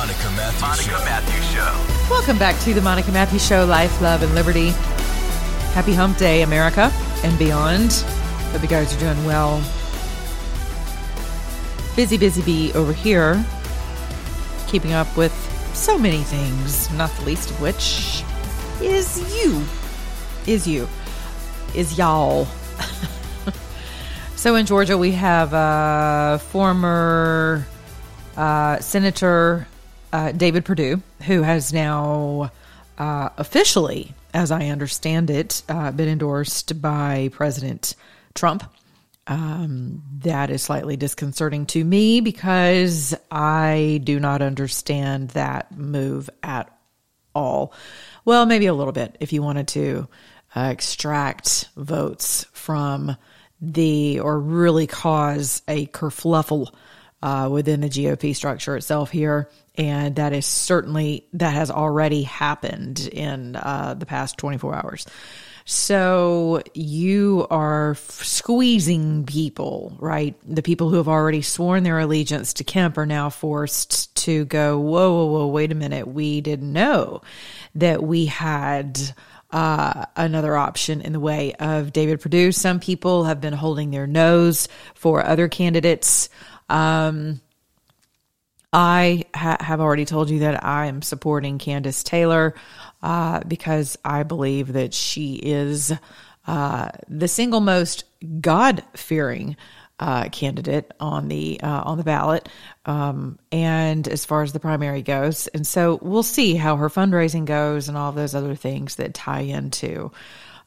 The Monica Matthews Monica Show. Matthews Show. Welcome back to the Monica Matthews Show, Life, Love, and Liberty. Happy Hump Day, America and beyond. Hope you guys are doing well. Busy, busy bee over here, keeping up with so many things, not the least of which is you. Is you. Is y'all. so in Georgia, we have a former uh, Senator uh, David Perdue, who has now uh, officially, as I understand it, uh, been endorsed by President Trump. Um, that is slightly disconcerting to me because I do not understand that move at all. Well, maybe a little bit if you wanted to uh, extract votes from the or really cause a kerfluffle uh, within the GOP structure itself here. And that is certainly, that has already happened in uh, the past 24 hours. So you are squeezing people, right? The people who have already sworn their allegiance to Kemp are now forced to go, whoa, whoa, whoa, wait a minute. We didn't know that we had uh, another option in the way of David Perdue. Some people have been holding their nose for other candidates. Um, I ha- have already told you that I am supporting Kandiss Taylor uh, because I believe that she is uh, the single most God fearing uh, candidate on the uh, on the ballot, um, and as far as the primary goes, and so we'll see how her fundraising goes and all those other things that tie into.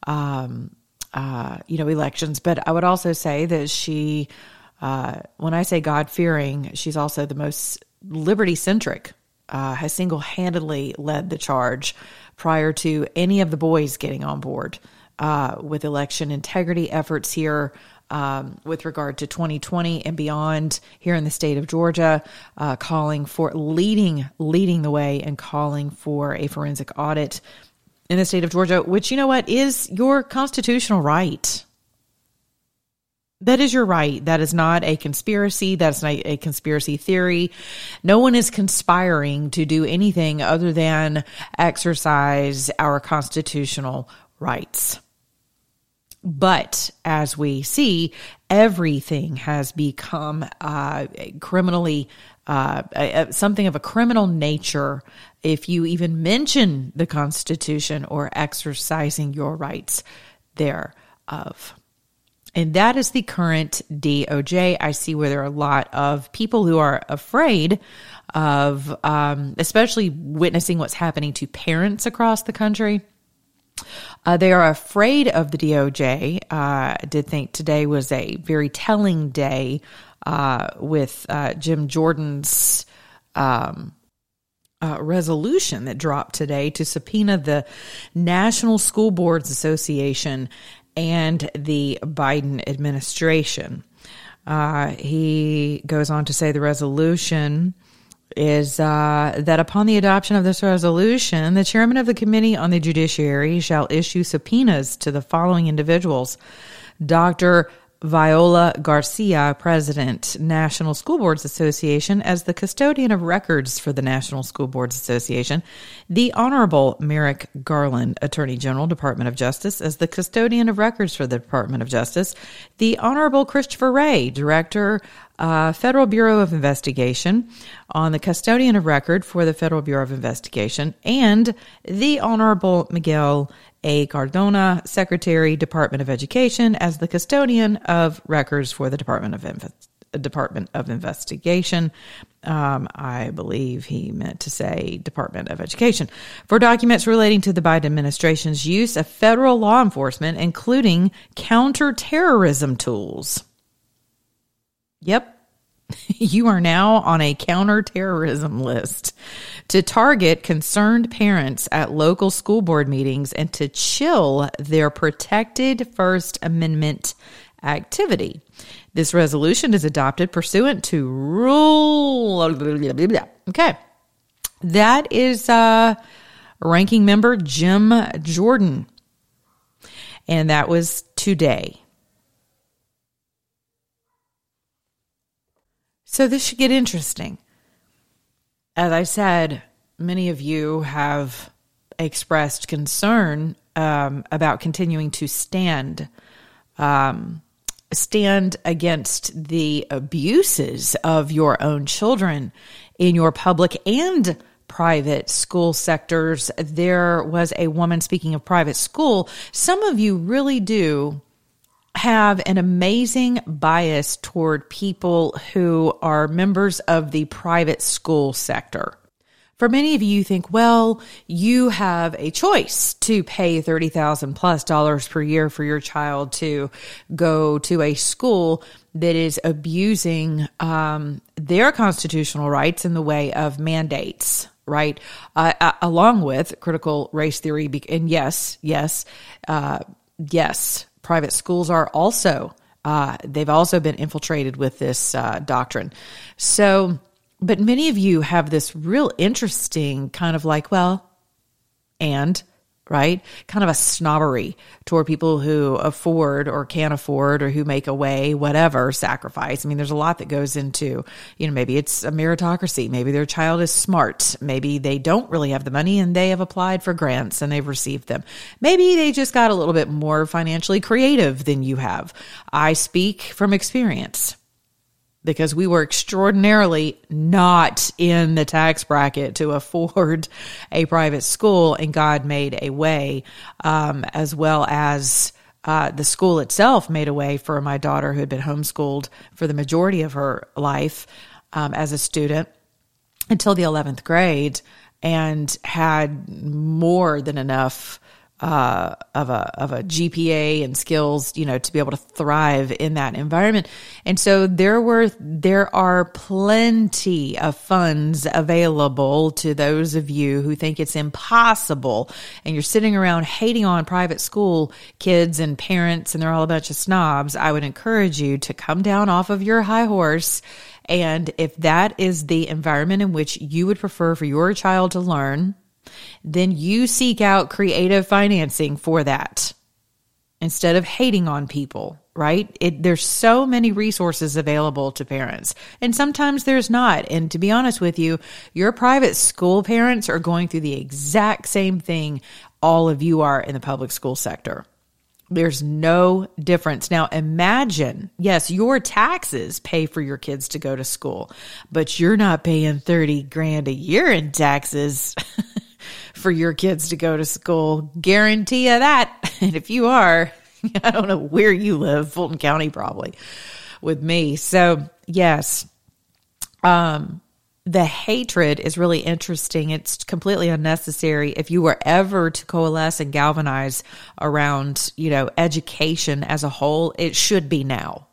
Um, uh, you know, elections, but I would also say that she, uh, when I say God fearing, she's also the most liberty centric, uh, has single handedly led the charge prior to any of the boys getting on board uh, with election integrity efforts here. Um, with regard to 2020 and beyond here in the state of Georgia, uh, calling for leading leading the way and calling for a forensic audit in the state of Georgia, which you know what is your constitutional right. That is your right. That is not a conspiracy. That's not a conspiracy theory. No one is conspiring to do anything other than exercise our constitutional rights. But as we see, everything has become uh, criminally uh, something of a criminal nature if you even mention the Constitution or exercising your rights thereof. And that is the current DOJ. I see where there are a lot of people who are afraid of, um, especially witnessing what's happening to parents across the country. Uh, they are afraid of the DOJ. Uh, I did think today was a very telling day uh, with uh, Jim Jordan's um, uh, resolution that dropped today to subpoena the National School Boards Association and the Biden administration. Uh, he goes on to say the resolution is uh, that upon the adoption of this resolution, the chairman of the Committee on the Judiciary shall issue subpoenas to the following individuals Dr. Viola Garcia, President, National School Boards Association, as the custodian of records for the National School Boards Association, the Honorable Merrick Garland, Attorney General, Department of Justice, as the custodian of records for the Department of Justice, the Honorable Christopher Wray, Director, uh, Federal Bureau of Investigation, on the custodian of record for the Federal Bureau of Investigation, and the Honorable Miguel a. Cardona, Secretary, Department of Education, as the custodian of records for the Department of Inve- Department of Investigation. Um, I believe he meant to say Department of Education for documents relating to the Biden administration's use of federal law enforcement, including counterterrorism tools. Yep. you are now on a counterterrorism list to target concerned parents at local school board meetings and to chill their protected First Amendment activity. This resolution is adopted pursuant to rule. Okay. That is uh, ranking member Jim Jordan. And that was today. So this should get interesting. As I said, many of you have expressed concern um, about continuing to stand um, stand against the abuses of your own children in your public and private school sectors. There was a woman speaking of private school. Some of you really do have an amazing bias toward people who are members of the private school sector. For many of you, you think, well, you have a choice to pay 30,000 plus dollars per year for your child to go to a school that is abusing um, their constitutional rights in the way of mandates right? Uh, uh, along with critical race theory. And yes, yes, uh, yes, private schools are also uh, they've also been infiltrated with this uh, doctrine. So, but many of you have this real interesting kind of like, well, and right? Kind of a snobbery toward people who afford or can't afford or who make a way, whatever sacrifice. I mean, there's a lot that goes into, you know, maybe it's a meritocracy. Maybe their child is smart. Maybe they don't really have the money and they have applied for grants and they've received them. Maybe they just got a little bit more financially creative than you have. I speak from experience because we were extraordinarily not in the tax bracket to afford a private school, and God made a way, um, as well as uh, the school itself made a way for my daughter who had been homeschooled for the majority of her life um, as a student until the 11th grade and had more than enough uh, of a of a GPA and skills, you know, to be able to thrive in that environment. And so there were there are plenty of funds available to those of you who think it's impossible, and you're sitting around hating on private school kids and parents, and they're all a bunch of snobs. I would encourage you to come down off of your high horse. And if that is the environment in which you would prefer for your child to learn, then you seek out creative financing for that instead of hating on people, right? It, there's so many resources available to parents, and sometimes there's not. And to be honest with you, your private school parents are going through the exact same thing all of you are in the public school sector. There's no difference. Now imagine, yes, your taxes pay for your kids to go to school, but you're not paying 30 grand a year in taxes. for your kids to go to school. Guarantee you that. And if you are, I don't know where you live, Fulton County probably with me. So, yes. Um the hatred is really interesting. It's completely unnecessary. If you were ever to coalesce and galvanize around, you know, education as a whole, it should be now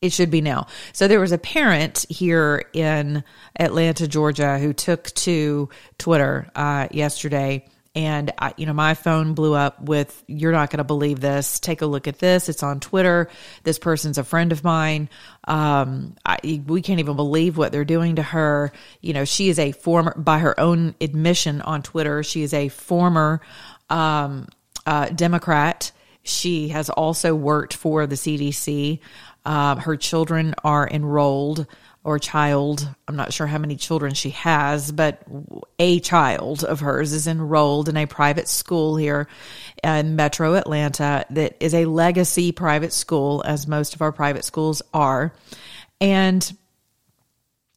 it should be now. So there was a parent here in Atlanta, Georgia, who took to Twitter uh, yesterday. And I, you know, my phone blew up with, "You're not going to believe this. Take a look at this. It's on Twitter. This person's a friend of mine. Um, I, we can't even believe what they're doing to her. You know, she is a former, by her own admission on Twitter, she is a former um, uh, Democrat. She has also worked for the CDC. Uh, her children are enrolled or child. I'm not sure how many children she has, but a child of hers is enrolled in a private school here in metro Atlanta that is a legacy private school, as most of our private schools are. And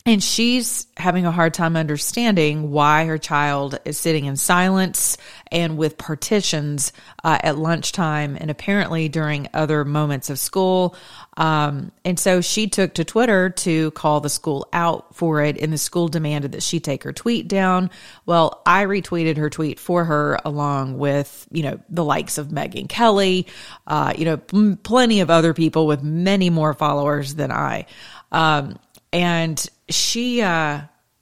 and she's having a hard time understanding why her child is sitting in silence and with partitions uh, at lunchtime and apparently during other moments of school. Um, and so she took to Twitter to call the school out for it, and the school demanded that she take her tweet down. Well, I retweeted her tweet for her along with, you know, the likes of Megyn Kelly, uh, you know, plenty of other people with many more followers than I. Um, and she uh,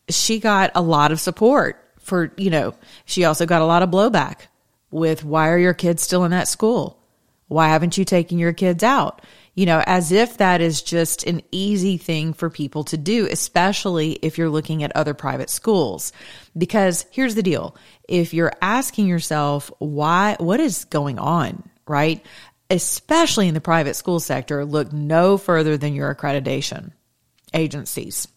she got a lot of support for you know. She also got a lot of blowback with why are your kids still in that school? Why haven't you taken your kids out? You know, as if that is just an easy thing for people to do, especially if you're looking at other private schools. Because here's the deal. If you're asking yourself, why, what is going on, right? Especially in the private school sector, look no further than your accreditation agencies.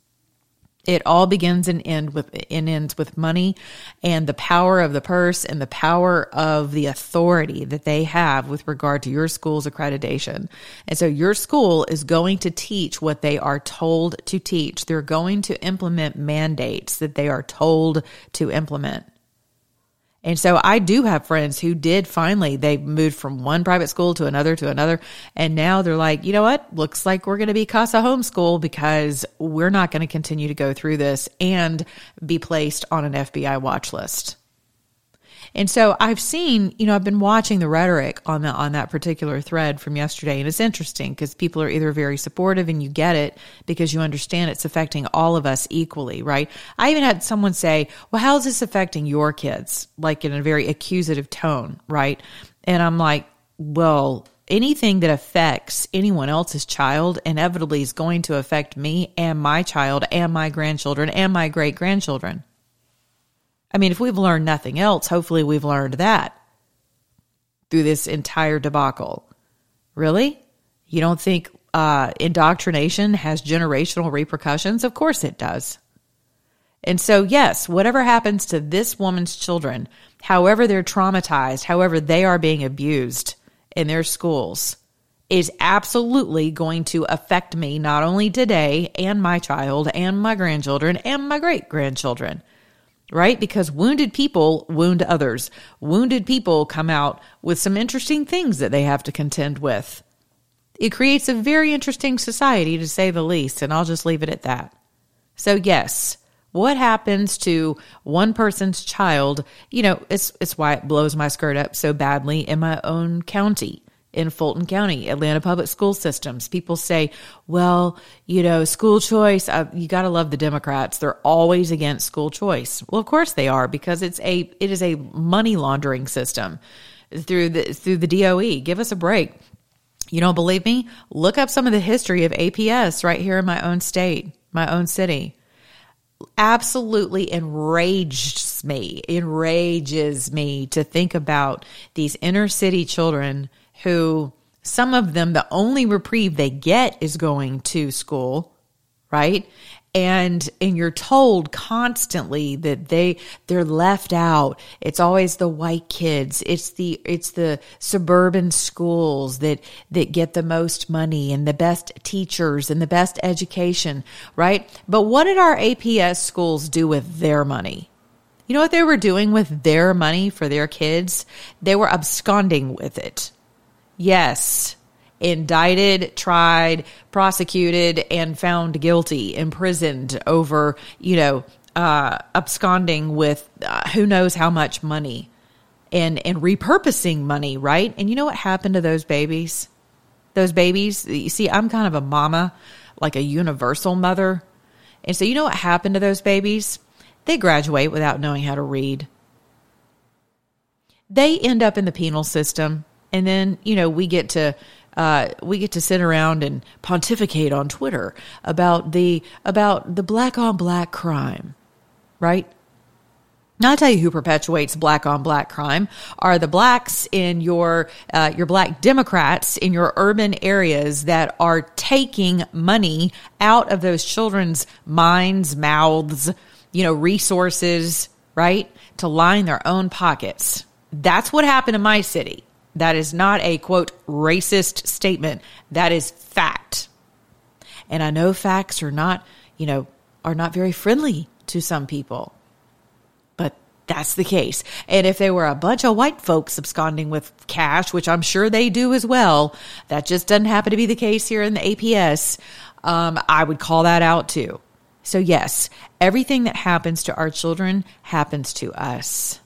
It all begins and end with and ends with money and the power of the purse and the power of the authority that they have with regard to your school's accreditation. And so your school is going to teach what they are told to teach. They're going to implement mandates that they are told to implement. And so I do have friends who did finally, they moved from one private school to another to another. And now they're like, you know what? Looks like we're going to be CASA homeschool because we're not going to continue to go through this and be placed on an FBI watch list. And so I've seen, you know, I've been watching the rhetoric on the, on that particular thread from yesterday. And it's interesting because people are either very supportive and you get it because you understand it's affecting all of us equally, right? I even had someone say, well, how's this affecting your kids? Like in a very accusative tone, right? And I'm like, well, anything that affects anyone else's child inevitably is going to affect me and my child and my grandchildren and my great grandchildren. I mean, if we've learned nothing else, hopefully we've learned that through this entire debacle. Really? You don't think uh, indoctrination has generational repercussions? Of course it does. And so, yes, whatever happens to this woman's children, however they're traumatized, however they are being abused in their schools, is absolutely going to affect me not only today and my child and my grandchildren and my great grandchildren right? Because wounded people wound others. Wounded people come out with some interesting things that they have to contend with. It creates a very interesting society, to say the least, and I'll just leave it at that. So, yes, what happens to one person's child? You know, it's, it's why it blows my skirt up so badly in my own county in Fulton County, Atlanta public school systems. People say, well, you know, school choice, uh, you got to love the Democrats. They're always against school choice. Well, of course they are because it's a, it is a money laundering system through the, through the DOE. Give us a break. You don't believe me? Look up some of the history of APS right here in my own state, my own city. Absolutely enrages me, enrages me to think about these inner city children who some of them, the only reprieve they get is going to school, right? And, and you're told constantly that they, they're left out. It's always the white kids. It's the, it's the suburban schools that, that get the most money and the best teachers and the best education, right? But what did our APS schools do with their money? You know what they were doing with their money for their kids? They were absconding with it. Yes. Indicted, tried, prosecuted, and found guilty, imprisoned over, you know, uh, absconding with uh, who knows how much money and, and repurposing money, right? And you know what happened to those babies? Those babies, you see, I'm kind of a mama, like a universal mother. And so you know what happened to those babies? They graduate without knowing how to read. They end up in the penal system and then you know we get to uh, we get to sit around and pontificate on Twitter about the about the black on black crime, right? Now I'll tell you who perpetuates black on black crime are the blacks in your uh, your black Democrats in your urban areas that are taking money out of those children's minds, mouths, you know, resources, right, to line their own pockets. That's what happened in my city. That is not a quote racist statement. That is fact. And I know facts are not, you know, are not very friendly to some people. But that's the case. And if there were a bunch of white folks absconding with cash, which I'm sure they do as well, that just doesn't happen to be the case here in the APS, um, I would call that out too. So, yes, everything that happens to our children happens to us.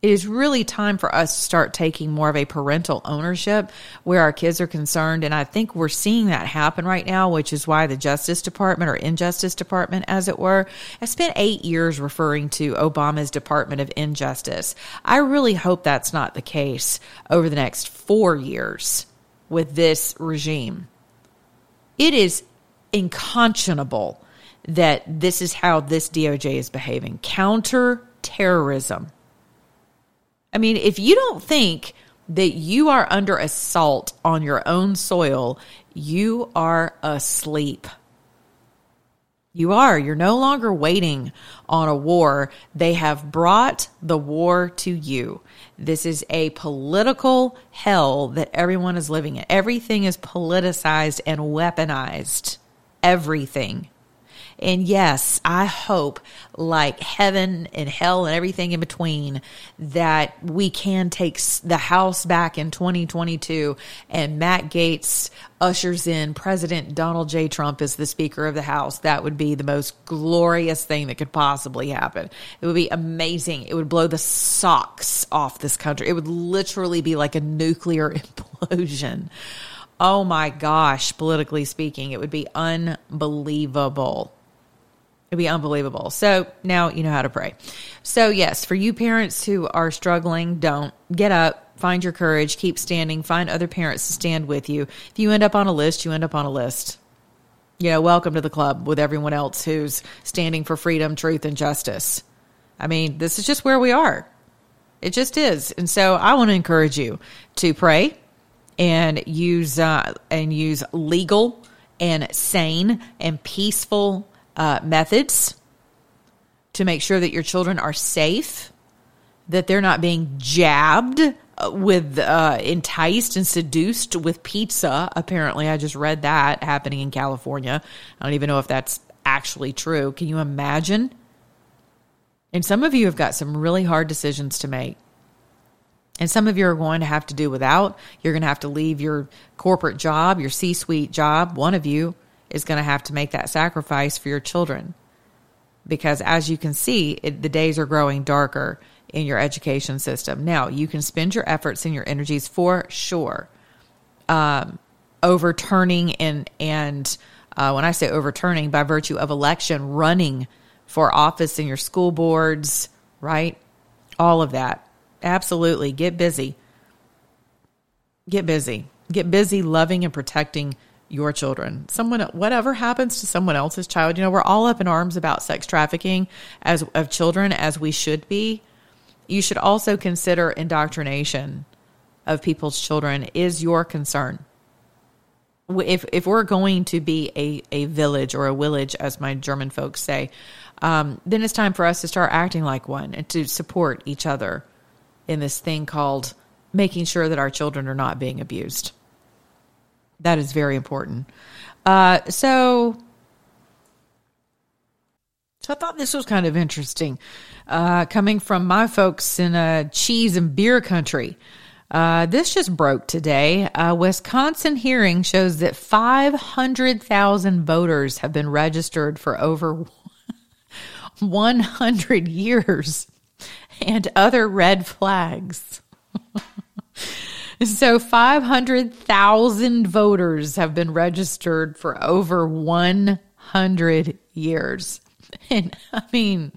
It is really time for us to start taking more of a parental ownership where our kids are concerned. And I think we're seeing that happen right now, which is why the Justice Department or Injustice Department, as it were, has spent eight years referring to Obama's Department of Injustice. I really hope that's not the case over the next four years with this regime. It is unconscionable that this is how this DOJ is behaving. Counter terrorism I mean, if you don't think that you are under assault on your own soil, you are asleep. You are. You're no longer waiting on a war. They have brought the war to you. This is a political hell that everyone is living in. Everything is politicized and weaponized. Everything. And yes, I hope, like heaven and hell and everything in between, that we can take the House back in 2022 and Matt Gaetz ushers in President Donald J. Trump as the Speaker of the House. That would be the most glorious thing that could possibly happen. It would be amazing. It would blow the socks off this country. It would literally be like a nuclear implosion. Oh my gosh, politically speaking, it would be unbelievable. It'd be unbelievable. So now you know how to pray. So, yes, for you parents who are struggling, don't get up, find your courage, keep standing, find other parents to stand with you. If you end up on a list, you end up on a list. You know, welcome to the club with everyone else who's standing for freedom, truth, and justice. I mean, this is just where we are. It just is. And so I want to encourage you to pray and use uh, and use legal and sane and peaceful uh, methods to make sure that your children are safe, that they're not being jabbed uh, with uh, enticed and seduced with pizza. Apparently, I just read that happening in California. I don't even know if that's actually true. Can you imagine? And some of you have got some really hard decisions to make. And some of you are going to have to do without. You're going to have to leave your corporate job, your C suite job. One of you is going to have to make that sacrifice for your children. Because as you can see, it, the days are growing darker in your education system. Now, you can spend your efforts and your energies for sure um, overturning and, and uh, when I say overturning, by virtue of election, running for office in your school boards, right? All of that. Absolutely. Get busy. Get busy. Get busy loving and protecting your children. Someone whatever happens to someone else's child, you know, we're all up in arms about sex trafficking as of children as we should be. You should also consider indoctrination of people's children is your concern. If if we're going to be a, a village or a village, as my German folks say, um, then it's time for us to start acting like one and to support each other in this thing called making sure that our children are not being abused. That is very important. Uh, so, so I thought this was kind of interesting, uh, coming from my folks in a cheese and beer country. Uh, this just broke today. A Wisconsin hearing shows that 500,000 voters have been registered for over 100 years and other red flags. So 500,000 voters have been registered for over 100 years. And I mean,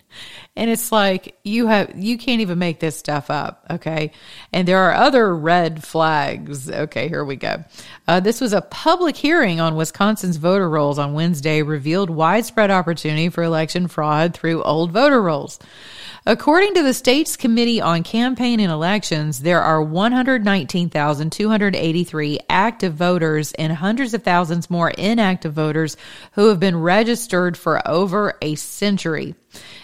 and it's like you have you can't even make this stuff up, okay? And there are other red flags. Okay, here we go. Uh, this was a public hearing on Wisconsin's voter rolls on Wednesday, revealed widespread opportunity for election fraud through old voter rolls. According to the state's Committee on Campaign and Elections, there are 119,283 active voters and hundreds of thousands more inactive voters who have been registered for over a century.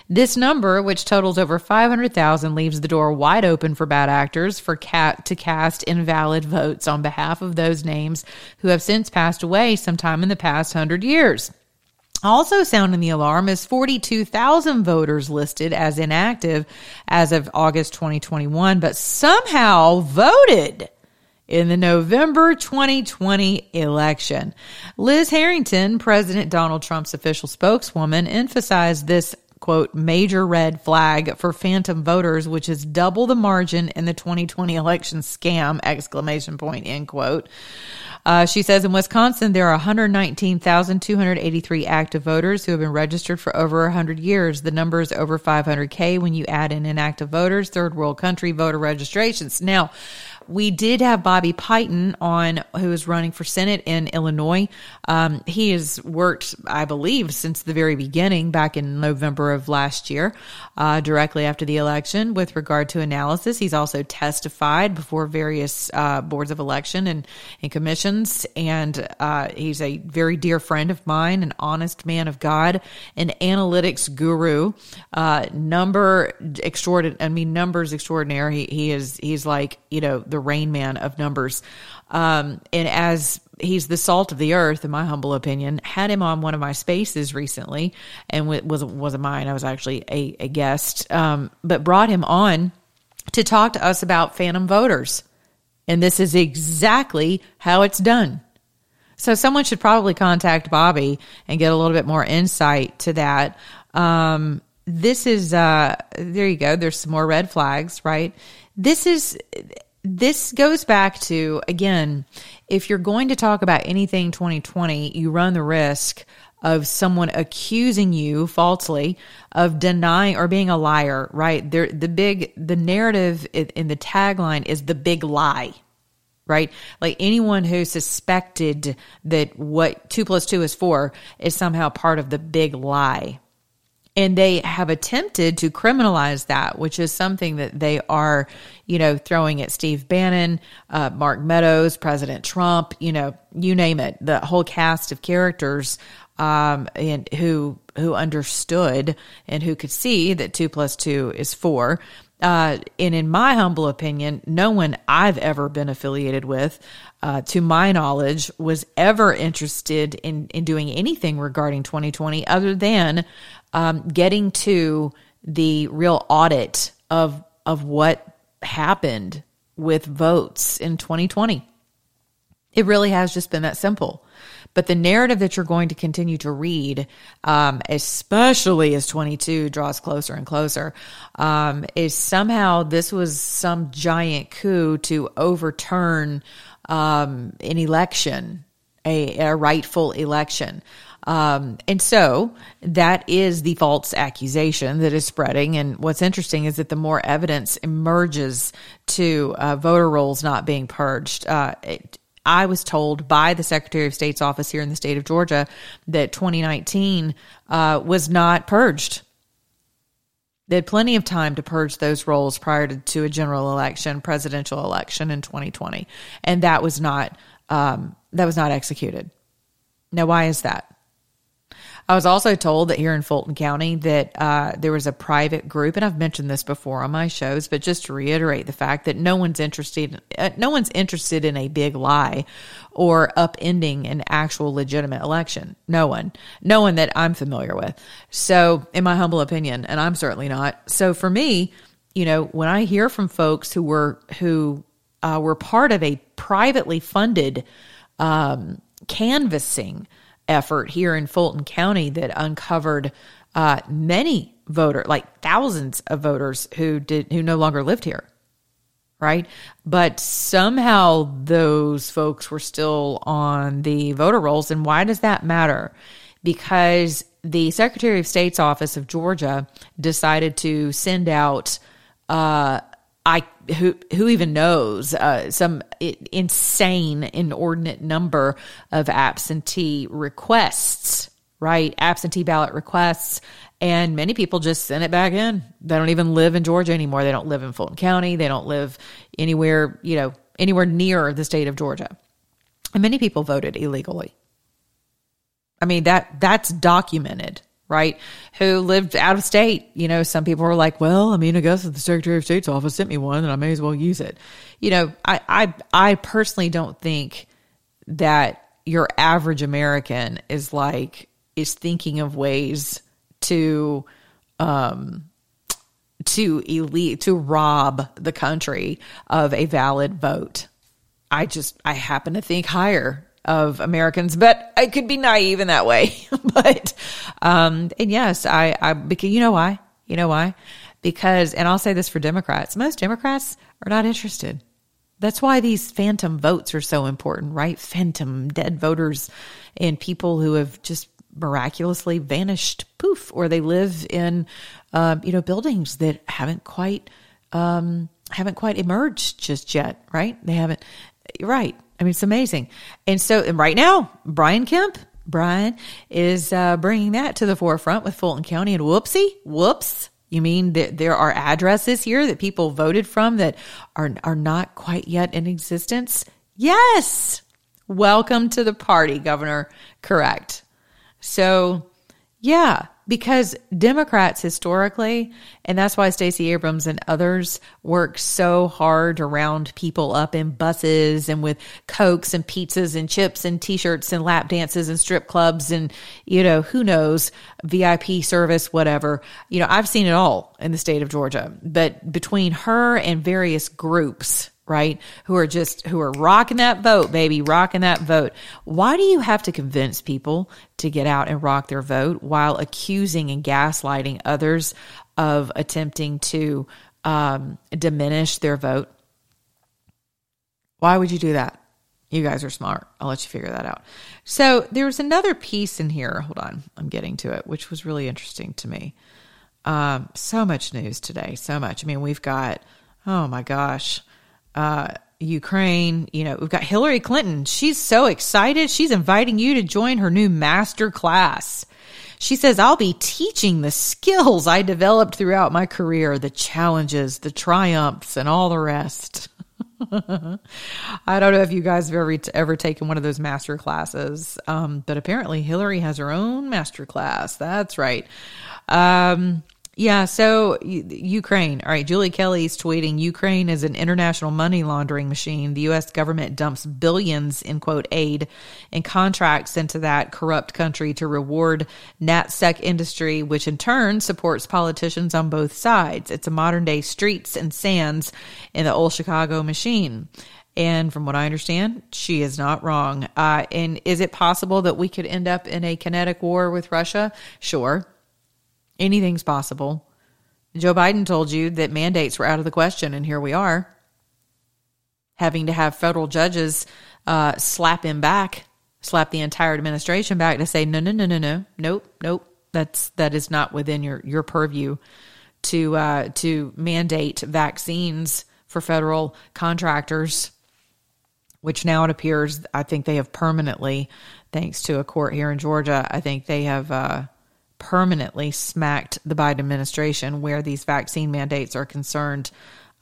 This number, which totals over 500,000, leaves the door wide open for bad actors for cat to cast invalid votes on behalf of those names who have since passed away sometime in the past hundred years. Also sounding the alarm is 42,000 voters listed as inactive as of August 2021, but somehow voted in the November 2020 election. Liz Harrington, President Donald Trump's official spokeswoman, emphasized this quote, major red flag for phantom voters, which is double the margin in the 2020 election scam, exclamation point, end quote. Uh, she says in Wisconsin, there are 119,283 active voters who have been registered for over 100 years. The number is over 500K when you add in inactive voters, third world country voter registrations. Now, we did have Bobby Piton on, who is running for Senate in Illinois. Um, he has worked, I believe, since the very beginning, back in November of last year, uh, directly after the election, with regard to analysis. He's also testified before various uh, boards of election and, and commissions, and uh, he's a very dear friend of mine, an honest man of God, an analytics guru, uh, number extraordinary. I mean, numbers extraordinary. He, he is he's like you know the Rain Man of numbers. Um, and as he's the salt of the earth, in my humble opinion, had him on one of my spaces recently, and it was wasn't mine. I was actually a, a guest, um, but brought him on to talk to us about phantom voters, and this is exactly how it's done. So someone should probably contact Bobby and get a little bit more insight to that. Um, this is uh, there you go. There's some more red flags, right? This is this goes back to again, if you're going to talk about anything 2020, you run the risk of someone accusing you falsely of denying or being a liar, right? There, the big, the narrative in the tagline is the big lie, right? Like anyone who suspected that what two plus two is four is somehow part of the big lie, and they have attempted to criminalize that, which is something that they are, you know, throwing at Steve Bannon, uh, Mark Meadows, President Trump, you know, you name it, the whole cast of characters, um, and who who understood and who could see that two plus two is four. Uh, and in my humble opinion, no one I've ever been affiliated with, uh, to my knowledge, was ever interested in in doing anything regarding 2020 other than um, getting to the real audit of of what happened with votes in 2020. It really has just been that simple. But the narrative that you're going to continue to read, um, especially as 22 draws closer and closer, um, is somehow this was some giant coup to overturn um, an election, a, a rightful election. Um, and so that is the false accusation that is spreading. And what's interesting is that the more evidence emerges to uh, voter rolls not being purged, uh, it, I was told by the Secretary of State's office here in the state of Georgia that 2019 uh, was not purged. They had plenty of time to purge those rolls prior to, to a general election, presidential election in 2020, and that was not um, that was not executed. Now, why is that? I was also told that here in Fulton County that uh, there was a private group, and I've mentioned this before on my shows, but just to reiterate the fact that no one's interested, uh, no one's interested in a big lie or upending an actual legitimate election. No one, no one that I'm familiar with. So, in my humble opinion, and I'm certainly not. So, for me, you know, when I hear from folks who were who uh, were part of a privately funded um, canvassing effort here in Fulton County that uncovered uh, many voter, like thousands of voters who did who no longer lived here, right? But somehow those folks were still on the voter rolls, and why does that matter? Because the Secretary of State's office of Georgia decided to send out uh, I who who even knows uh, some insane inordinate number of absentee requests right? Absentee ballot requests. And many people just send it back in. They don't even live in georgia anymore. They don't live in fulton county. They don't live anywhere you know anywhere near the state of georgia. And many people voted illegally. I mean that that's documented right? Who lived out of state. You know, some people were like, well, I mean, I guess the Secretary of State's office sent me one, and I may as well use it. You know, I, I, I personally don't think that your average American is like, is thinking of ways to, um, to elite, to rob the country of a valid vote. I just, I happen to think higher of Americans, but I could be naive in that way. but, um, and yes, I, I, because you know why? You know why? Because, and I'll say this for Democrats, most Democrats are not interested. That's why these phantom votes are so important, right? Phantom dead voters and people who have just miraculously vanished, poof, or they live in, um, you know, buildings that haven't quite, um, haven't quite emerged just yet, right? They haven't, right. I mean, it's amazing. And so, and right now, Brian Kemp, Brian is uh, bringing that to the forefront with Fulton County and whoopsie, whoops. You mean that there are addresses here that people voted from that are are not quite yet in existence? Yes. Welcome to the party, Governor. Correct. So, yeah, because Democrats historically, and that's why Stacey Abrams and others work so hard to round people up in buses and with cokes and pizzas and chips and t-shirts and lap dances and strip clubs and you know who knows VIP service whatever. You know, I've seen it all in the state of Georgia. But between her and various groups right? Who are just, who are rocking that vote, baby, rocking that vote. Why do you have to convince people to get out and rock their vote while accusing and gaslighting others of attempting to um, diminish their vote? Why would you do that? You guys are smart. I'll let you figure that out. So there was another piece in here. Hold on. I'm getting to it, which was really interesting to me. Um, so much news today. So much. I mean, we've got, oh my gosh, uh, Ukraine. You know, we've got Hillary Clinton. She's so excited. She's inviting you to join her new master class. She says, I'll be teaching the skills I developed throughout my career, the challenges, the triumphs, and all the rest. I don't know if you guys have ever, ever taken one of those master classes, um, but apparently Hillary has her own master class. That's right. Um, yeah, so Ukraine. All right, Julie Kelly's tweeting Ukraine is an international money laundering machine. The U.S. government dumps billions in quote aid and contracts into that corrupt country to reward NatSec industry, which in turn supports politicians on both sides. It's a modern day streets and sands in the old Chicago machine. And from what I understand, she is not wrong. Uh, and is it possible that we could end up in a kinetic war with Russia? Sure. Anything's possible. Joe Biden told you that mandates were out of the question, and here we are having to have federal judges uh, slap him back, slap the entire administration back to say, no, no, no, no, no, nope, nope. That's that is not within your your purview to uh, to mandate vaccines for federal contractors, which now it appears I think they have permanently, thanks to a court here in Georgia, I think they have. Uh, permanently smacked the Biden administration where these vaccine mandates are concerned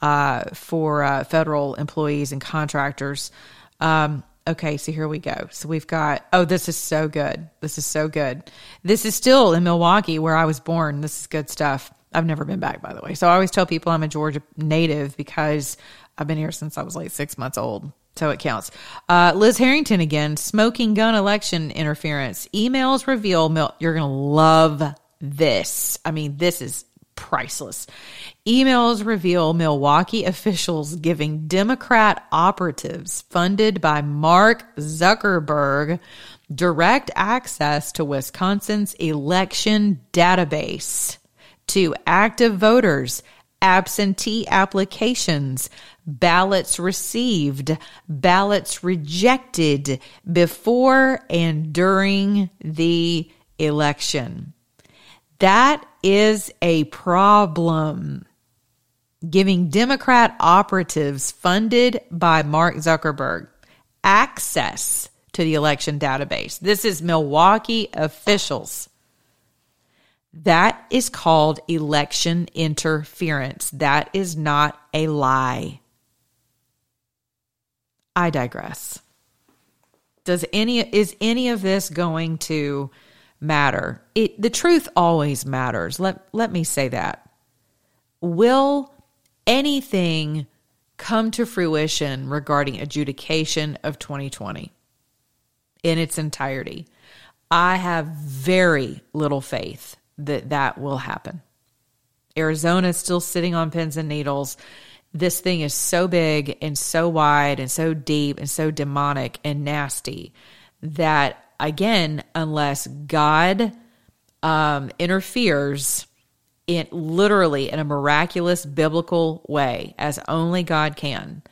uh, for uh, federal employees and contractors. Um, okay, so here we go. So we've got, oh, this is so good. This is so good. This is still in Milwaukee where I was born. This is good stuff. I've never been back, by the way. So I always tell people I'm a Georgia native because I've been here since I was like six months old. So it counts. Uh, Liz Harrington again, smoking gun election interference. Emails reveal, you're going to love this. I mean, this is priceless. Emails reveal Milwaukee officials giving Democrat operatives funded by Mark Zuckerberg direct access to Wisconsin's election database to active voters, absentee applications, ballots received, ballots rejected before and during the election. That is a problem. Giving Democrat operatives funded by Mark Zuckerberg access to the election database. This is Milwaukee officials. That is called election interference. That is not a lie. I digress. Does any is any of this going to matter? It the truth always matters. Let let me say that. Will anything come to fruition regarding adjudication of 2020 in its entirety? I have very little faith that that will happen. Arizona is still sitting on pins and needles this thing is so big and so wide and so deep and so demonic and nasty that again, unless God um, interferes in literally in a miraculous biblical way, as only God can,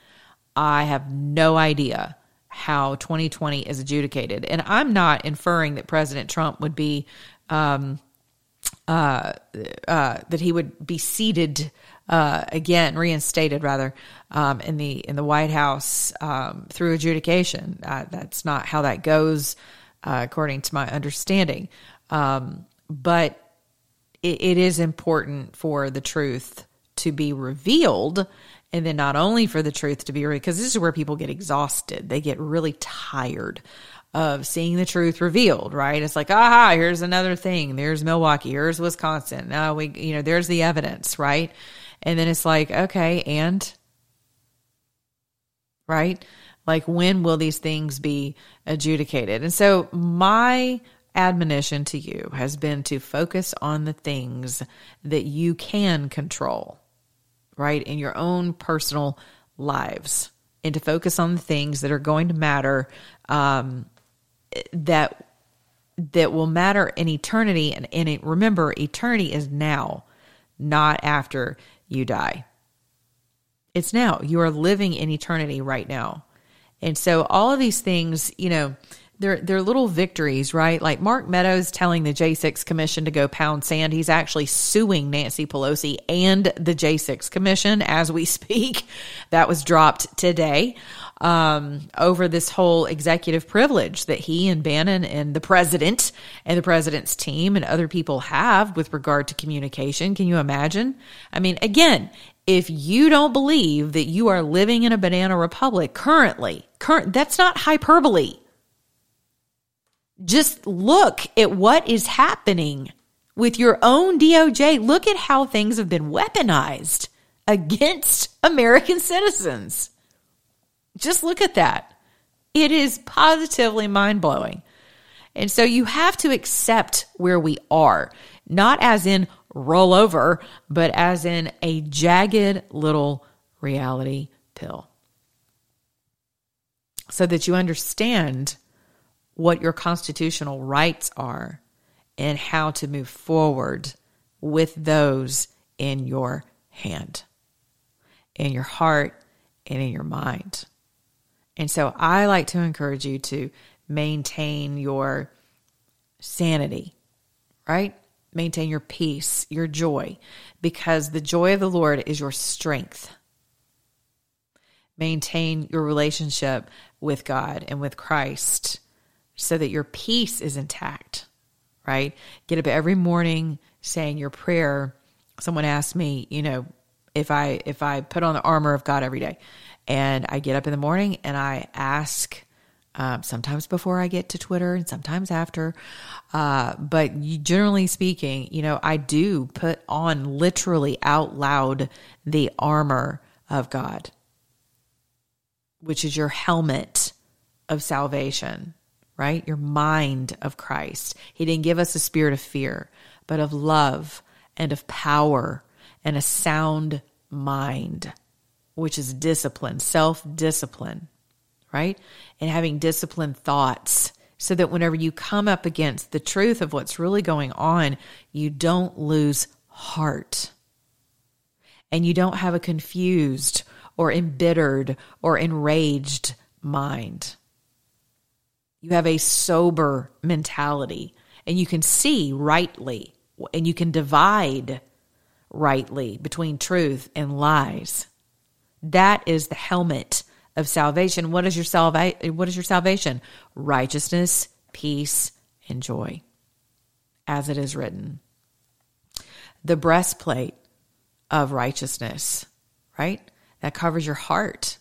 I have no idea how 2020 is adjudicated. And I'm not inferring that President Trump would be, um, uh, uh, that he would be seated uh, again, reinstated rather, um, in the in the White House um, through adjudication. Uh, that's not how that goes, according to my understanding. Um, but it, it is important for the truth to be revealed and then not only for the truth to be revealed because this is where people get exhausted they get really tired of seeing the truth revealed right? It's like aha here's another thing. There's milwaukee. Here's wisconsin. Now we you know there's the evidence right? And then it's like okay and? Right? Like when will these things be adjudicated? And so my admonition to you has been to focus on the things that you can control right, in your own personal lives and to focus on the things that are going to matter um, that that will matter in eternity. And, and it, remember eternity is now not after you die. It's now. You are living in eternity right now. And so all of these things you know they're they're little victories, right? Like Mark Meadows telling the J6 Commission to go pound sand. He's actually suing Nancy Pelosi and the J6 Commission as we speak. That was dropped today um, over this whole executive privilege that he and Bannon and the president and the president's team and other people have with regard to communication. Can you imagine? I mean, again, if you don't believe that you are living in a banana republic currently, current that's not hyperbole just look at what is happening with your own DOJ. Look at how things have been weaponized against American citizens. Just look at that. It is positively mind blowing. And so you have to accept where we are, not as in roll over, but as in a jagged little reality pill. So that you understand what your constitutional rights are and how to move forward with those in your hand, in your heart, and in your mind. And so I like to encourage you to maintain your sanity, right? Maintain your peace, your joy, because the joy of the Lord is your strength. Maintain your relationship with God and with Christ so that your peace is intact, right? Get up every morning saying your prayer. Someone asked me, you know, if I if I put on the armor of God every day, and I get up in the morning and I ask, um, sometimes before I get to Twitter and sometimes after, uh, but generally speaking, you know, I do put on literally out loud the armor of God, which is your helmet of salvation right? Your mind of Christ. He didn't give us a spirit of fear, but of love and of power and a sound mind, which is discipline, self discipline, right? And having disciplined thoughts so that whenever you come up against the truth of what's really going on, you don't lose heart and you don't have a confused or embittered or enraged mind. You have a sober mentality and you can see rightly and you can divide rightly between truth and lies. That is the helmet of salvation. What is your salva- what is your salvation? Righteousness, peace, and joy. As it is written. The breastplate of righteousness, right? That covers your heart.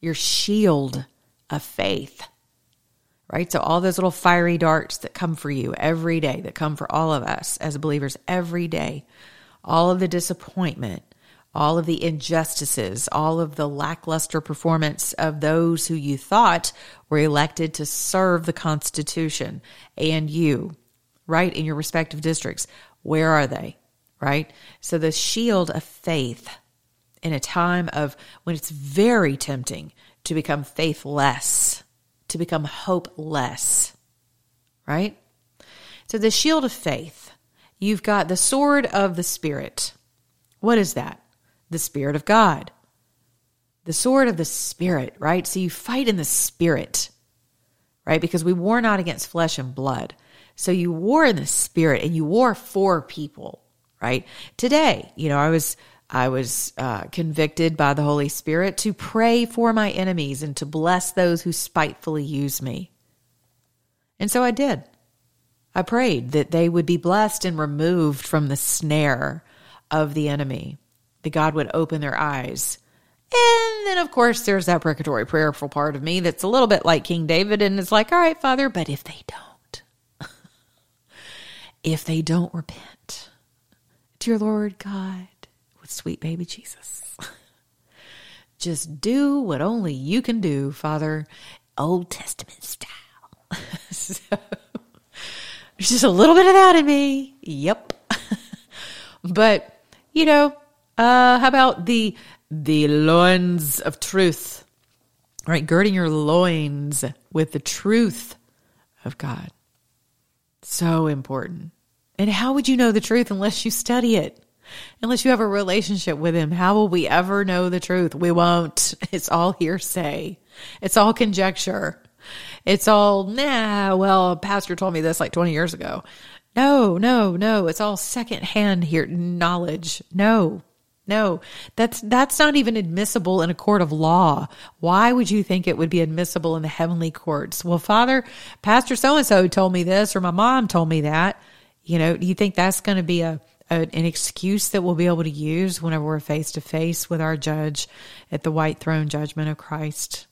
Your shield of faith right? So all those little fiery darts that come for you every day, that come for all of us as believers every day, all of the disappointment, all of the injustices, all of the lackluster performance of those who you thought were elected to serve the Constitution and you, right, in your respective districts. Where are they, right? So the shield of faith in a time of when it's very tempting to become faithless, to become hopeless, right? So, the shield of faith, you've got the sword of the Spirit. What is that? The Spirit of God. The sword of the Spirit, right? So, you fight in the Spirit, right? Because we war not against flesh and blood. So, you war in the Spirit and you war for people, right? Today, you know, I was. I was uh, convicted by the Holy Spirit to pray for my enemies and to bless those who spitefully use me. And so I did. I prayed that they would be blessed and removed from the snare of the enemy, that God would open their eyes. And then, of course, there's that precatory prayerful part of me that's a little bit like King David, and it's like, all right, Father, but if they don't, if they don't repent, dear Lord God, with sweet baby Jesus, just do what only you can do, Father, Old Testament style. so, there's just a little bit of that in me. Yep. but, you know, uh, how about the the loins of truth? Right, girding your loins with the truth of God. So important. And how would you know the truth unless you study it? Unless you have a relationship with him, how will we ever know the truth? We won't. It's all hearsay. It's all conjecture. It's all, nah, well, pastor told me this like 20 years ago. No, no, no. It's all secondhand here knowledge. No, no. That's that's not even admissible in a court of law. Why would you think it would be admissible in the heavenly courts? Well, Father, Pastor so and so told me this, or my mom told me that. You know, do you think that's going to be a, a an excuse that we'll be able to use whenever we're face to face with our judge at the white throne judgment of Christ?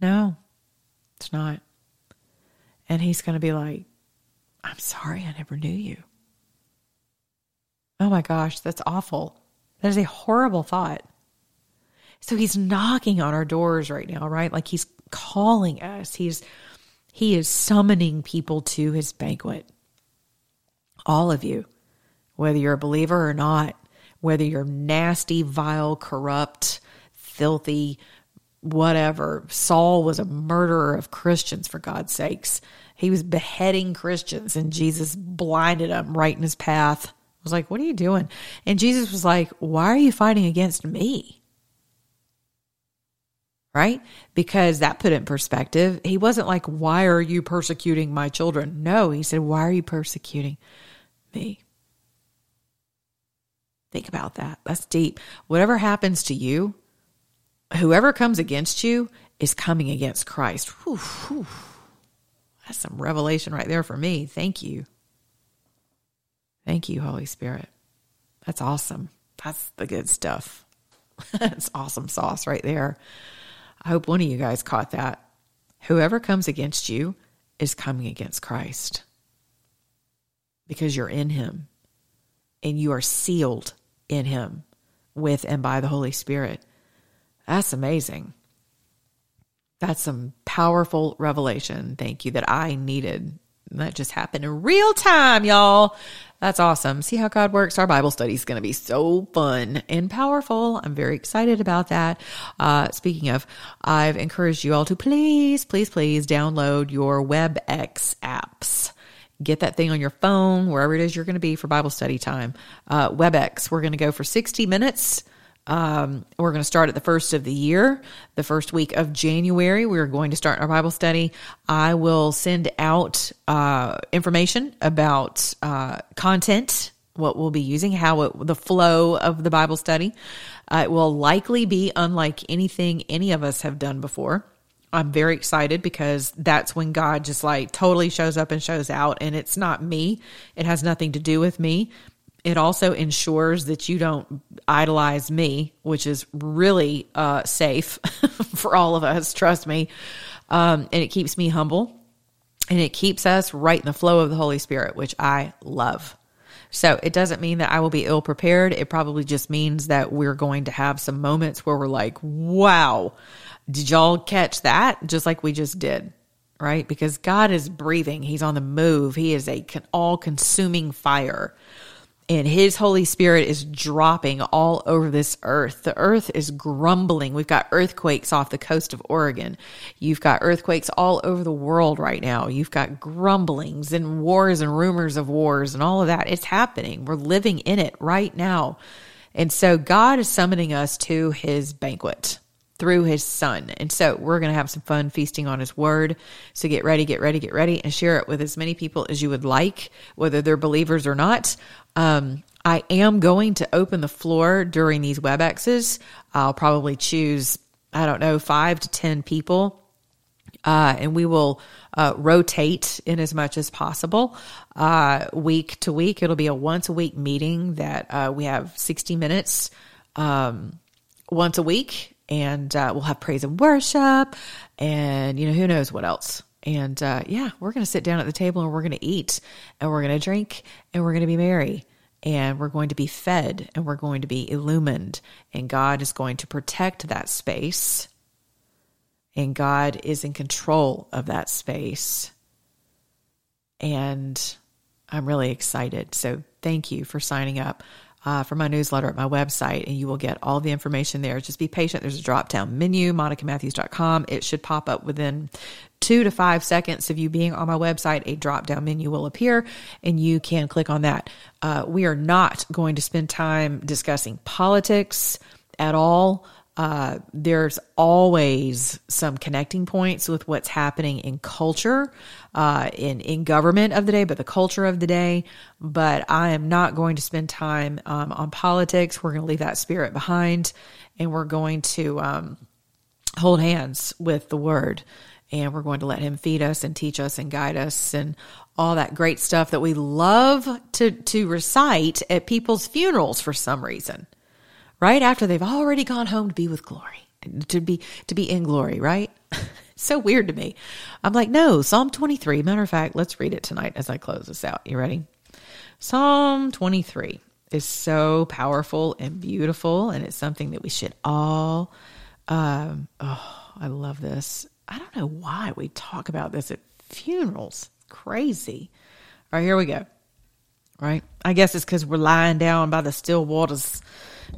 No, it's not. And he's going to be like, I'm sorry, I never knew you. Oh my gosh, that's awful. That is a horrible thought. So he's knocking on our doors right now, right? Like he's calling us. He's he is summoning people to his banquet. All of you, whether you're a believer or not, whether you're nasty, vile, corrupt, filthy, whatever. Saul was a murderer of Christians, for God's sakes. He was beheading Christians, and Jesus blinded him right in his path. I was like, What are you doing? And Jesus was like, Why are you fighting against me? Right? Because that put it in perspective. He wasn't like, Why are you persecuting my children? No, he said, Why are you persecuting me? Think about that. That's deep. Whatever happens to you, whoever comes against you is coming against Christ. Whew, whew. That's some revelation right there for me. Thank you. Thank you, Holy Spirit. That's awesome. That's the good stuff. That's awesome sauce right there. I hope one of you guys caught that. Whoever comes against you is coming against Christ because you're in Him and you are sealed in Him with and by the Holy Spirit. That's amazing. That's some powerful revelation. Thank you that I needed. That just happened in real time, y'all. That's awesome. See how God works. Our Bible study is going to be so fun and powerful. I'm very excited about that. Uh, speaking of, I've encouraged you all to please, please, please download your WebEx apps get that thing on your phone, wherever it is you're going to be for Bible study time. Uh, WebEx, we're going to go for 60 minutes um, we're going to start at the first of the year, the first week of January. We're going to start our Bible study. I will send out uh, information about uh, content, what we'll be using, how it, the flow of the Bible study. Uh, it will likely be unlike anything any of us have done before. I'm very excited because that's when God just like totally shows up and shows out. And it's not me, it has nothing to do with me it also ensures that you don't idolize me, which is really uh, safe for all of us. Trust me. Um, and it keeps me humble and it keeps us right in the flow of the Holy Spirit, which I love. So it doesn't mean that I will be ill prepared. It probably just means that we're going to have some moments where we're like, wow, did y'all catch that? Just like we just did, right? Because God is breathing, He's on the move, He is a all consuming fire and his Holy Spirit is dropping all over this earth. The earth is grumbling. We've got earthquakes off the coast of Oregon. You've got earthquakes all over the world right now. You've got grumblings and wars and rumors of wars and all of that. It's happening. We're living in it right now. And so God is summoning us to his banquet through his son. And so we're going to have some fun feasting on his word. So get ready, get ready, get ready, and share it with as many people as you would like, whether they're believers or not. Um, I am going to open the floor during these WebExes. I'll probably choose, I don't know, five to 10 people. Uh, and we will uh, rotate in as much as possible uh, week to week. It'll be a once a week meeting that uh, we have 60 minutes um, once a week and uh, we'll have praise and worship and you know who knows what else. And uh, yeah we're going to sit down at the table and we're going to eat and we're going to drink and we're going to be merry and we're going to be fed and we're going to be illumined. And god is going to protect that space. And god is in control of that space. And i'm really excited. So thank you for signing up uh, for my newsletter at my website, and you will get all the information there. Just be patient. There's a drop down menu, monicamatthews.com. It should pop up within two to five seconds of you being on my website. A drop down menu will appear, and you can click on that. Uh, we are not going to spend time discussing politics at all. Uh, there's always some connecting points with what's happening in culture, uh, in in government of the day, but the culture of the day. But I am not going to spend time um, on politics. We're going to leave that spirit behind, and we're going to um, hold hands with the Word, and we're going to let Him feed us and teach us and guide us and all that great stuff that we love to to recite at people's funerals for some reason right after they've already gone home to be with glory, to be to be in glory, right? so weird to me. I'm like, no, Psalm 23. Matter of fact, let's read it tonight as I close this out. You ready? Psalm 23 is so powerful and beautiful, and it's something that we should all. Um, oh, I love this. I don't know why we talk about this at funerals. crazy. All right, here we go. Right? I guess it's because we're lying down by the still waters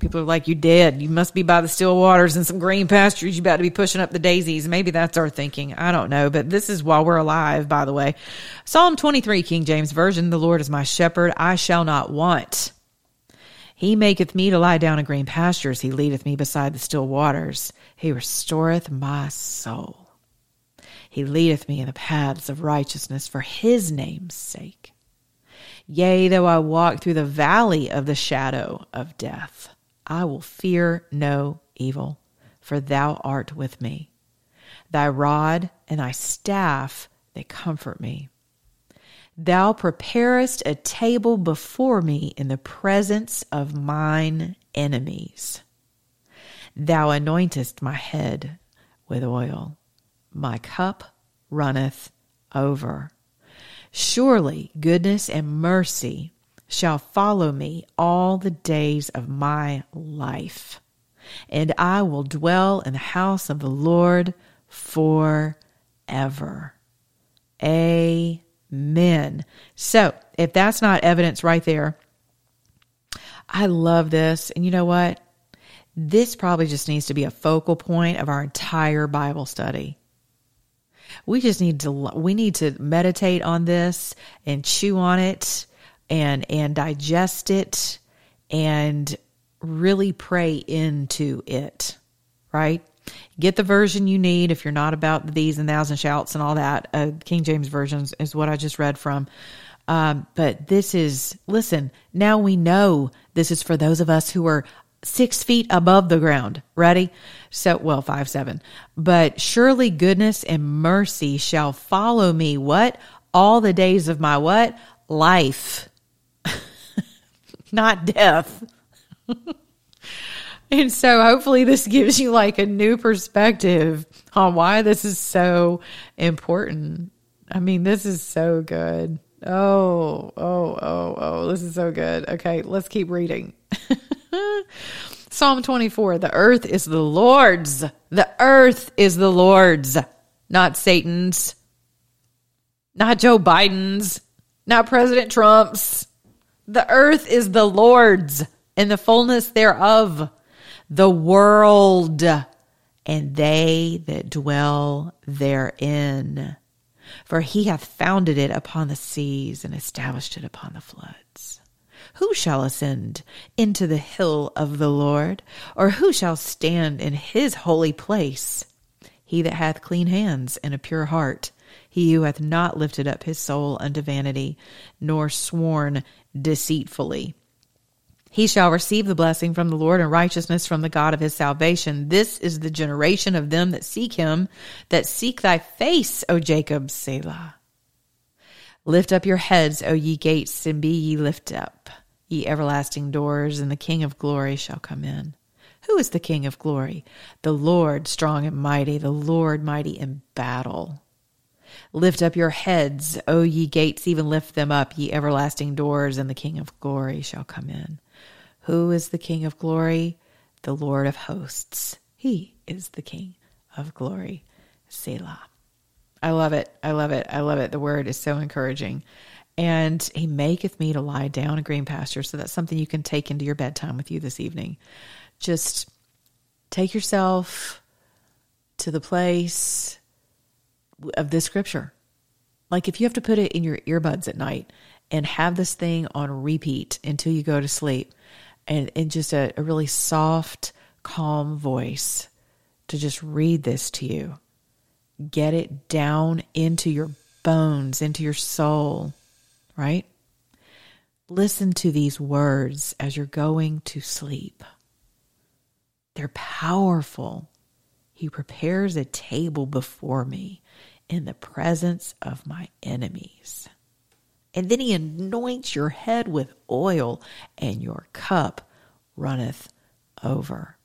People are like, you dead. You must be by the still waters and some green pastures. You about to be pushing up the daisies. Maybe that's our thinking. I don't know. But this is while we're alive, by the way. Psalm 23, King James Version. The Lord is my shepherd. I shall not want. He maketh me to lie down in green pastures. He leadeth me beside the still waters. He restoreth my soul. He leadeth me in the paths of righteousness for his name's sake. Yea, though I walk through the valley of the shadow of death, I will fear no evil, for thou art with me. Thy rod and thy staff, they comfort me. Thou preparest a table before me in the presence of mine enemies. Thou anointest my head with oil. My cup runneth over. Surely goodness and mercy shall follow me all the days of my life, and I will dwell in the house of the Lord forever. Amen. So, if that's not evidence right there, I love this. And you know what? This probably just needs to be a focal point of our entire Bible study. We just need to we need to meditate on this and chew on it and and digest it and really pray into it right? Get the version you need if you're not about the these and thous and shouts and all that uh, king james version is what i just read from. Um, but this is listen now we know this is for those of us who are six feet above the ground. Ready? So well five seven. But surely goodness and mercy shall follow me what? All the days of my what? Life not death. and so hopefully this gives you like a new perspective on why this is so important. I mean, this is so good. Oh, oh, oh, oh, this is so good. Okay, let's keep reading. Psalm 24 The earth is the Lord's. The earth is the Lord's, not Satan's, not Joe Biden's, not President Trump's, The earth is the Lord's and the fullness thereof, the world and they that dwell therein. For he hath founded it upon the seas and established it upon the floods. Who shall ascend into the hill of the Lord? Or who shall stand in his holy place? He that hath clean hands and a pure heart, he who hath not lifted up his soul unto vanity, nor sworn deceitfully. He shall receive the blessing from the Lord and righteousness from the God of his salvation. This is the generation of them that seek him, that seek thy face, O Jacob, Selah. Lift up your heads, O ye gates, and be ye lifted up, ye everlasting doors, and the King of glory shall come in. Who is the King of glory? The Lord strong and mighty, the Lord mighty in battle. Lift up your heads, O ye gates, even lift them up, ye everlasting doors, and the King of glory shall come in. Who is the King of glory? The Lord of hosts. He is the King of glory. Selah. I love it. I love it. I love it. The word is so encouraging. And he maketh me to lie down in green pastures. So that's something you can take into your bedtime with you this evening. Just take yourself to the place of this scripture. Like if you have to put it in your earbuds at night and have this thing on repeat until you go to sleep, and in just a, a really soft, calm voice to just read this to you. Get it down into your bones, into your soul, right? Listen to these words as you're going to sleep. They're powerful. He prepares a table before me in the presence of my enemies. And then he anoints your head with oil, and your cup runneth over.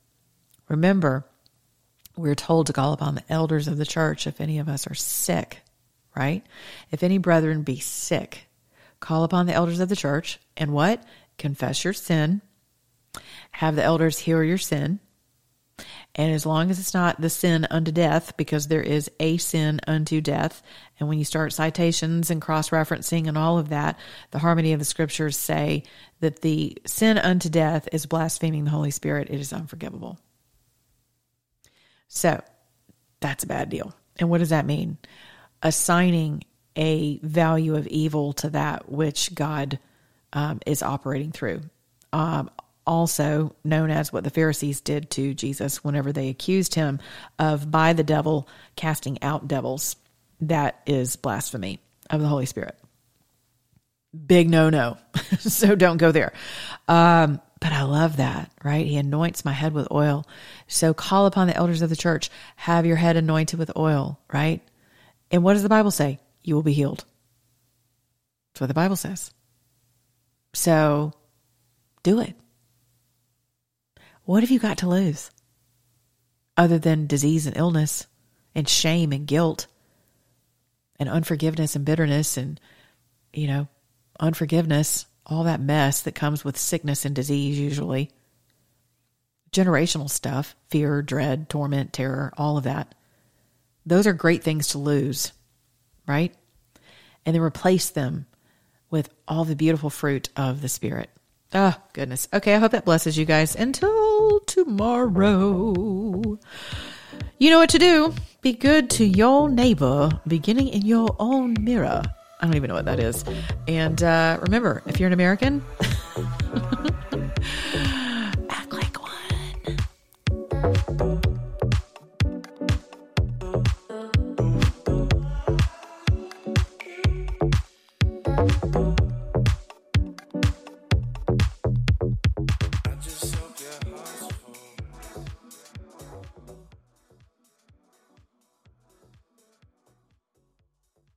Remember, we're told to call upon the elders of the church if any of us are sick, right? If any brethren be sick, call upon the elders of the church and what? Confess your sin, have the elders heal your sin, and as long as it's not the sin unto death, because there is a sin unto death, and when you start citations and cross referencing and all of that, the harmony of the scriptures say that the sin unto death is blaspheming the Holy Spirit. It is unforgivable. So that's a bad deal. And what does that mean? Assigning a value of evil to that which God um, is operating through. Um, also known as what the Pharisees did to Jesus whenever they accused him of by the devil casting out devils. That is blasphemy of the Holy Spirit. Big no no. so don't go there. Um, but I love that, right? He anoints my head with oil. So call upon the elders of the church. Have your head anointed with oil, right? And what does the Bible say? You will be healed. That's what the Bible says. So do it. What have you got to lose? Other than disease and illness and shame and guilt and unforgiveness and bitterness and, you know, unforgiveness, all that mess that comes with sickness and disease usually. Generational stuff, fear, dread, torment, terror, all of that. Those are great things to lose, right? And then replace them with all the beautiful fruit of the Spirit. Oh, goodness. Okay, I hope that blesses you guys. Until tomorrow. You know what to do. Be good to your neighbor, beginning in your own mirror. I don't even know what that is. And uh, remember, if you're an American,